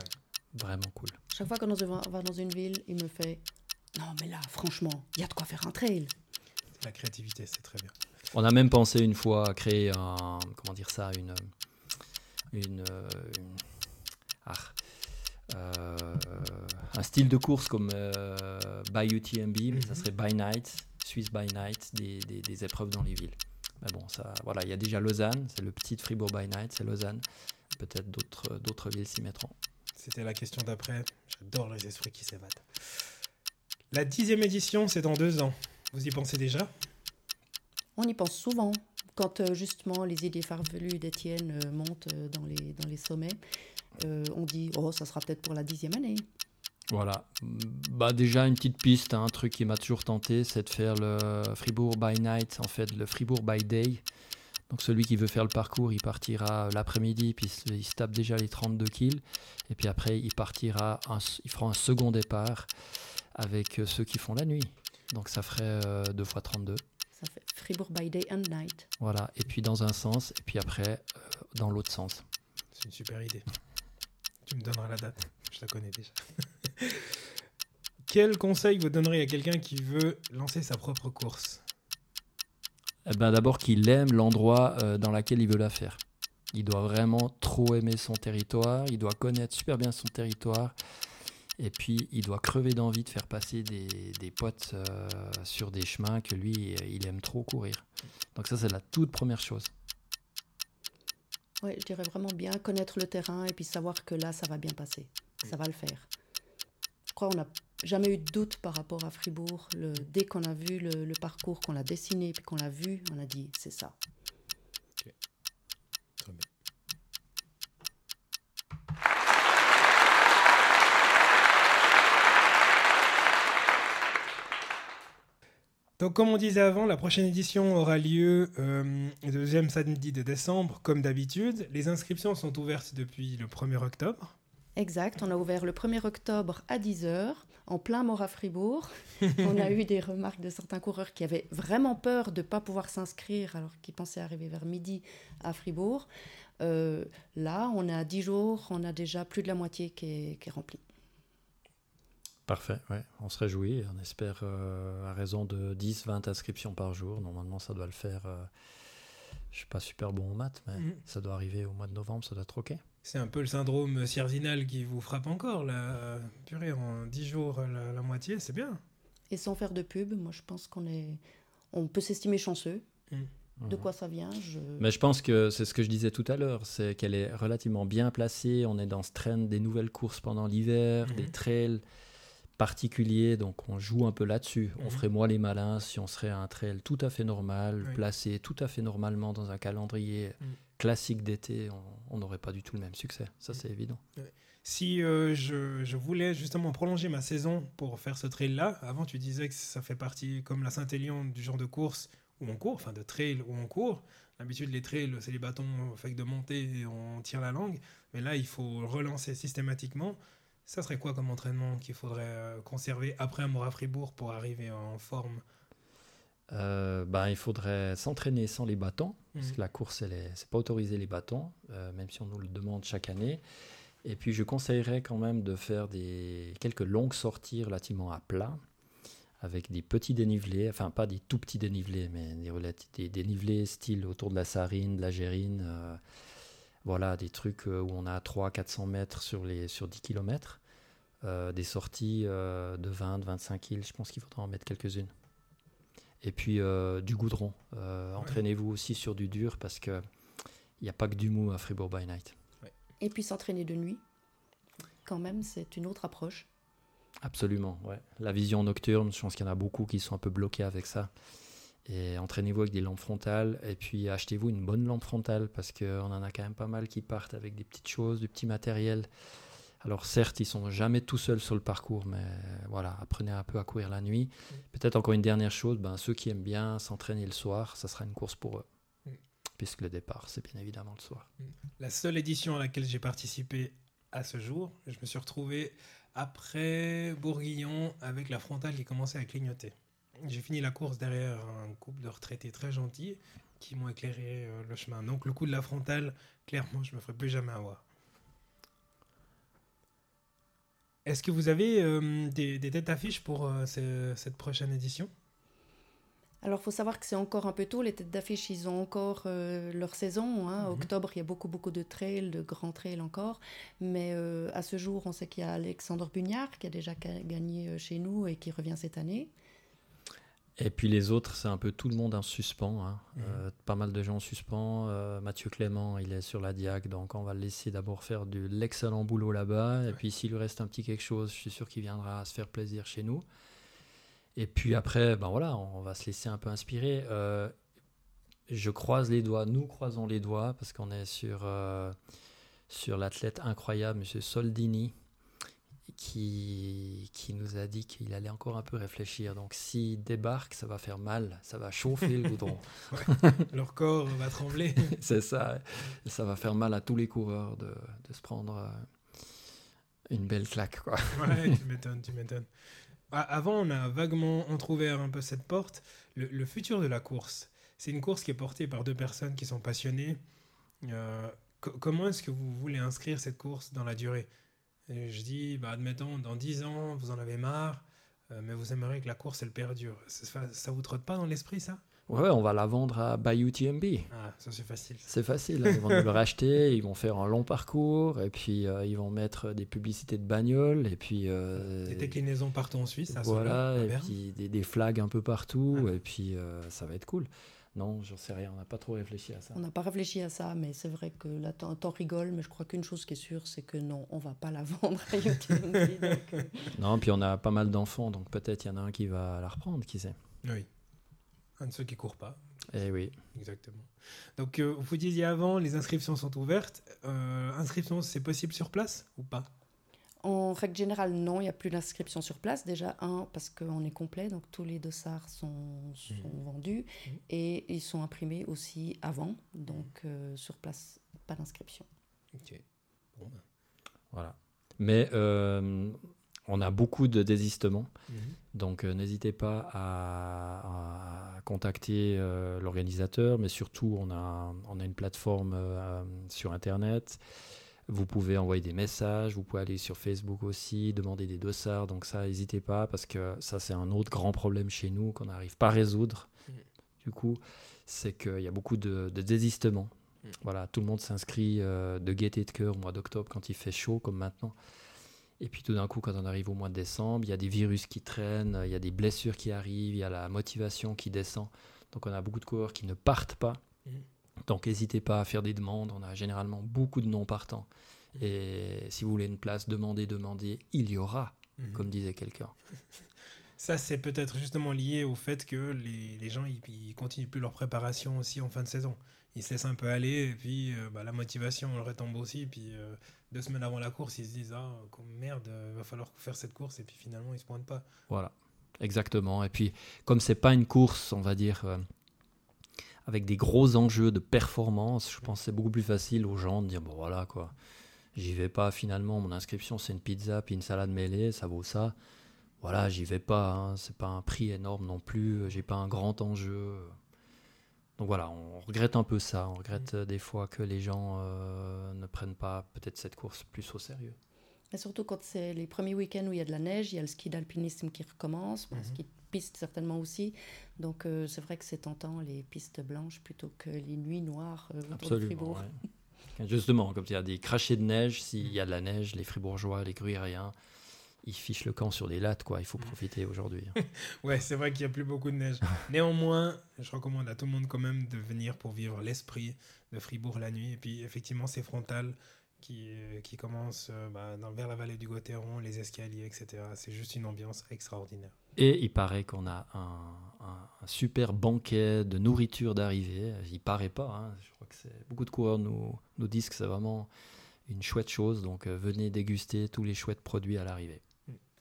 Vraiment cool. Chaque fois qu'on va dans une ville, il me fait Non, mais là, franchement, il y a de quoi faire un trail. La créativité, c'est très bien. On a même pensé une fois à créer un, comment dire ça, une, une, une- ah, euh, un style de course comme euh, by UTMB, mais ça Mhm. serait by night, Swiss by night, des, des- des épreuves dans les villes. Mais bon, ça, voilà, il y a déjà Lausanne, c'est le petit Fribourg by night, c'est Lausanne. Peut-être d'autres, d'autres villes s'y mettront. C'était la question d'après. J'adore les esprits qui s'évadent. La dixième édition, c'est dans deux ans. Vous y pensez déjà? On y pense souvent. Quand euh, justement les idées farfelues d'Étienne euh, montent euh, dans, les, dans les sommets, euh, on dit Oh, ça sera peut-être pour la dixième année. Voilà. Bah déjà une petite piste, hein, un truc qui m'a toujours tenté, c'est de faire le Fribourg by night, en fait le Fribourg by day. Donc celui qui veut faire le parcours, il partira l'après-midi, puis il se tape déjà les 32 kills. Et puis après, il partira, il fera un second départ avec euh, ceux qui font la nuit. Donc ça ferait 2 euh, fois 32. Ça fait Fribourg by day and night. Voilà, et puis dans un sens, et puis après euh, dans l'autre sens. C'est une super idée. Tu me donneras la date, je la connais déjà. Quel conseil vous donnerez à quelqu'un qui veut lancer sa propre course? Eh ben, D'abord qu'il aime l'endroit euh, dans lequel il veut la faire. Il doit vraiment trop aimer son territoire, il doit connaître super bien son territoire, et puis il doit crever d'envie de faire passer des, des potes euh, sur des chemins que lui, il aime trop courir. Donc ça, c'est la toute première chose. Oui, je dirais vraiment bien connaître le terrain et puis savoir que là, ça va bien passer. Ça va le faire. Je crois qu'on n'a jamais eu de doute par rapport à Fribourg. Le, dès qu'on a vu le, parcours, qu'on l'a dessiné, puis qu'on l'a vu, on a dit c'est ça. Donc, comme on disait avant, la prochaine édition aura lieu euh, le deuxième samedi de décembre, comme d'habitude. Les inscriptions sont ouvertes depuis le 1er octobre. Exact, on a ouvert le 1er octobre à 10h, en plein mort à Fribourg. on a eu des remarques de certains coureurs qui avaient vraiment peur de ne pas pouvoir s'inscrire alors qu'ils pensaient arriver vers midi à Fribourg. Euh, là, on a 10 jours, on a déjà plus de la moitié qui est, qui est remplie. Parfait, ouais. on se réjouit. On espère euh, à raison de 10-20 inscriptions par jour. Normalement, ça doit le faire. Euh, je ne suis pas super bon en maths, mais mhm. ça doit arriver au mois de novembre, ça doit être OK. C'est un peu le syndrome Sierzinal qui vous frappe encore, là. Purée, en 10 jours, la, moitié, c'est bien. Et sans faire de pub, moi je pense qu'on est. On peut s'estimer chanceux. Mm. De quoi ça vient je... Mais je pense que c'est ce que je disais tout à l'heure, c'est qu'elle est relativement bien placée. On est dans ce train des nouvelles courses pendant l'hiver, mm. des trails particuliers, donc on joue un peu là-dessus. On mm. ferait moins les malins si on serait un trail tout à fait normal, placé tout à fait normalement dans un calendrier classique d'été, on n'aurait pas du tout le même succès. Ça, c'est évident. Si euh, je, voulais justement prolonger ma saison pour faire ce trail-là, avant tu disais que ça fait partie, comme la Saint-Élion, du genre de course où on court, enfin de trail où on court. D'habitude, les trails, c'est les bâtons fait de monter et on tire la langue. Mais là, il faut relancer systématiquement. Ça serait quoi comme entraînement qu'il faudrait euh, conserver après un Mora Fribourg pour arriver en forme? Euh, ben, il faudrait s'entraîner sans les bâtons, parce mhm. que la course, ce n'est pas autorisé les bâtons, euh, même si on nous le demande chaque année. Et puis, je conseillerais quand même de faire des, quelques longues sorties relativement à plat, avec des petits dénivelés, enfin pas des tout petits dénivelés, mais des, dénivelés style autour de la Sarine, de la Gérine, euh, voilà, des trucs où on a 300-400 mètres sur, les, sur 10 km, des sorties de 20-25 kg, je pense qu'il faudra en mettre quelques-unes. Et puis euh, du goudron. Euh, entraînez-vous aussi sur du dur parce qu'il n'y a pas que du mou à Fribourg by Night. Et puis s'entraîner de nuit, quand même, c'est une autre approche. Absolument, ouais. La vision nocturne, je pense qu'il y en a beaucoup qui sont un peu bloqués avec ça. Et entraînez-vous avec des lampes frontales et puis achetez-vous une bonne lampe frontale parce qu'on en a quand même pas mal qui partent avec des petites choses, du petit matériel. Alors certes, ils sont jamais tout seuls sur le parcours, mais voilà, apprenez un peu à courir la nuit. Mm. Peut-être encore une dernière chose, ben, ceux qui aiment bien s'entraîner le soir, ça sera une course pour eux. Mm. Puisque le départ, c'est bien évidemment le soir. Mm. La seule édition à laquelle j'ai participé à ce jour, je me suis retrouvé après Bourguignon avec la frontale qui commençait à clignoter. J'ai fini la course derrière un couple de retraités très gentils qui m'ont éclairé euh, le chemin. Donc le coup de la frontale, clairement, je me ferai plus jamais avoir. Est-ce que vous avez euh, des, têtes d'affiche pour euh, cette prochaine édition? Alors, il faut savoir que c'est encore un peu tôt. Les têtes d'affiche, ils ont encore euh, leur saison. Hein. Mhm. Octobre, il y a beaucoup, beaucoup de trails, de grands trails encore. Mais à ce jour, on sait qu'il y a Alexandre Bugnard qui a déjà gagné chez nous et qui revient cette année. Et puis les autres, c'est un peu tout le monde en suspens. Hein. Mhm. Euh, pas mal de gens en suspens. Euh, Mathieu Clément, il est sur la Diag, donc on va le laisser d'abord faire de l'excellent boulot là-bas. Et puis s'il lui reste un petit quelque chose, je suis sûr qu'il viendra se faire plaisir chez nous. Et puis après, ben voilà, on va se laisser un peu inspirer. Euh, je croise les doigts, nous croisons les doigts, parce qu'on est sur, sur l'athlète incroyable, M. Soldini, qui, qui nous a dit qu'il allait encore un peu réfléchir. Donc s'il débarque, ça va faire mal, ça va chauffer le goudron. Leur corps va trembler. C'est ça. Ça va faire mal à tous les coureurs de, de se prendre euh, une belle claque. Quoi. ouais, tu m'étonnes, tu m'étonnes. Avant, on a vaguement entrouvert un peu cette porte. Le, le futur de la course, c'est une course qui est portée par deux personnes qui sont passionnées. Euh, co- comment est-ce que vous voulez inscrire cette course dans la durée? Et Je dis, bah, admettons, dans 10 ans, vous en avez marre, euh, mais vous aimeriez que la course, elle perdure. Ça, ça vous trotte pas dans l'esprit, ça? Ouais, on va la vendre à Bayou TMB. Ah, ça c'est facile. C'est facile, hein. ils vont nous le racheter, ils vont faire un long parcours, et puis euh, ils vont mettre des publicités de bagnoles, et puis... euh, Des déclinaisons partout en Suisse, à voilà, à et puis des, des flags un peu partout, Ah. et puis euh, ça va être cool. Non, j'en sais rien, on n'a pas trop réfléchi à ça. On n'a pas réfléchi à ça, mais c'est vrai que là, t'en t'en rigoles, mais je crois qu'une chose qui est sûre, c'est que non, on va pas la vendre à donc, euh, Non, puis on a pas mal d'enfants, donc peut-être il y en a un qui va la reprendre, qui sait. Oui. Un de ceux qui courent pas. Eh oui. Exactement. Donc, euh, vous disiez avant, les inscriptions sont ouvertes. Euh, inscription, c'est possible sur place ou pas? En règle générale, non, il n'y a plus d'inscription sur place. Déjà, un, parce qu'on est complet, donc tous les dossards sont, sont vendus Mhm. et ils sont imprimés aussi avant. Donc, euh, sur place, pas d'inscription. Ok. Bon, ben. Voilà. Mais euh, on a beaucoup de désistements, Mhm. donc euh, n'hésitez pas à, à contacter euh, l'organisateur, mais surtout on a, on a une plateforme euh, sur Internet. Vous pouvez envoyer des messages, vous pouvez aller sur Facebook aussi, demander des dossards, donc ça, n'hésitez pas, parce que ça, c'est un autre grand problème chez nous qu'on n'arrive pas à résoudre. Mhm. Du coup, c'est qu'il y a beaucoup de, de désistements. Mhm. Voilà, tout le monde s'inscrit euh, de gaieté de cœur au mois d'octobre quand il fait chaud, comme maintenant. Et puis tout d'un coup, quand on arrive au mois de décembre, il y a des virus qui traînent, il y a des blessures qui arrivent, il y a la motivation qui descend. Donc on a beaucoup de coureurs qui ne partent pas. Donc n'hésitez pas à faire des demandes. On a généralement beaucoup de non-partants. Mhm. Et si vous voulez une place, demandez, demandez. Il y aura, Mhm. comme disait quelqu'un. Ça, c'est peut-être justement lié au fait que les, les gens, ils, ils continuent plus leur préparation aussi en fin de saison. Ils se laissent un peu aller, et puis euh, bah, la motivation, elle retombe aussi. Et puis euh, deux semaines avant la course, ils se disent Ah, merde, il va falloir faire cette course. Et puis finalement, ils se pointent pas. Voilà, exactement. Et puis, comme c'est pas une course, on va dire, euh, avec des gros enjeux de performance, je pense que c'est beaucoup plus facile aux gens de dire bon voilà quoi, j'y vais pas finalement. Mon inscription c'est une pizza puis une salade mêlée, ça vaut ça. Voilà, j'y vais pas. Hein, c'est pas un prix énorme non plus. J'ai pas un grand enjeu. Donc voilà, on regrette un peu ça. On regrette euh, des fois que les gens euh, ne prennent pas peut-être cette course plus au sérieux. Et surtout quand c'est les premiers week-ends où il y a de la neige, il y a le ski d'alpinisme qui recommence, Mhm. ski de piste certainement aussi. Donc euh, c'est vrai que c'est tentant les pistes blanches plutôt que les nuits noires euh, autour de Absolument. Fribourg. ouais. Justement, comme il y a des crachets de neige, s'il y a de la neige, les fribourgeois, les gruyériens, ils fichent le camp sur des lattes, quoi. Il faut profiter aujourd'hui. Ouais, c'est vrai qu'il n'y a plus beaucoup de neige. Néanmoins, je recommande à tout le monde quand même de venir pour vivre l'esprit de Fribourg la nuit. Et puis effectivement, c'est frontal qui, euh, qui commence euh, bah, dans, vers la vallée du Gotteron, les escaliers, etc. C'est juste une ambiance extraordinaire. Et il paraît qu'on a un, un- un super banquet de nourriture d'arrivée. Il paraît pas. hein. Je crois que c'est beaucoup de coureurs nous, nous disent que c'est vraiment une chouette chose. Donc euh, venez déguster tous les chouettes produits à l'arrivée.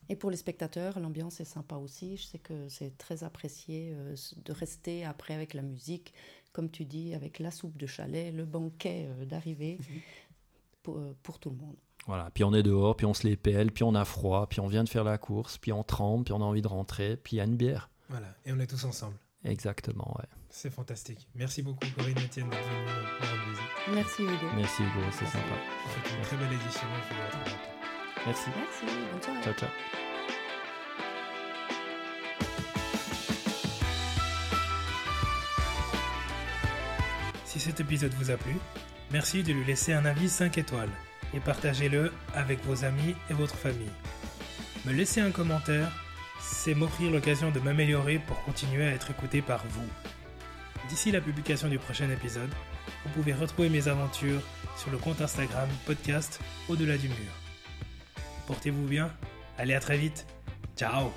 Et pour les spectateurs, l'ambiance est sympa aussi. Je sais que c'est très apprécié euh, de rester après avec la musique, comme tu dis, avec la soupe de chalet, le banquet euh, d'arrivée, pour, euh, pour tout le monde. Voilà. Puis on est dehors, puis on se les pèle, puis on a froid, puis on vient de faire la course, puis on trempe, puis on a envie de rentrer, puis il y a une bière. Voilà, et on est tous ensemble. Exactement, ouais. C'est fantastique. Merci beaucoup Corinne et Etienne d'être venus nous rendre visite. Merci Hugo. Merci Hugo, c'est sympa. C'était une très belle édition. et très bientôt. Merci. Merci, bonne soirée. Ciao, ciao. Si cet épisode vous a plu, merci de lui laisser un avis 5 étoiles et partagez-le avec vos amis et votre famille. Me laisser un commentaire, c'est m'offrir l'occasion de m'améliorer pour continuer à être écouté par vous. D'ici la publication du prochain épisode, vous pouvez retrouver mes aventures sur le compte Instagram podcast Au-delà du mur. Portez-vous bien, allez à très vite, ciao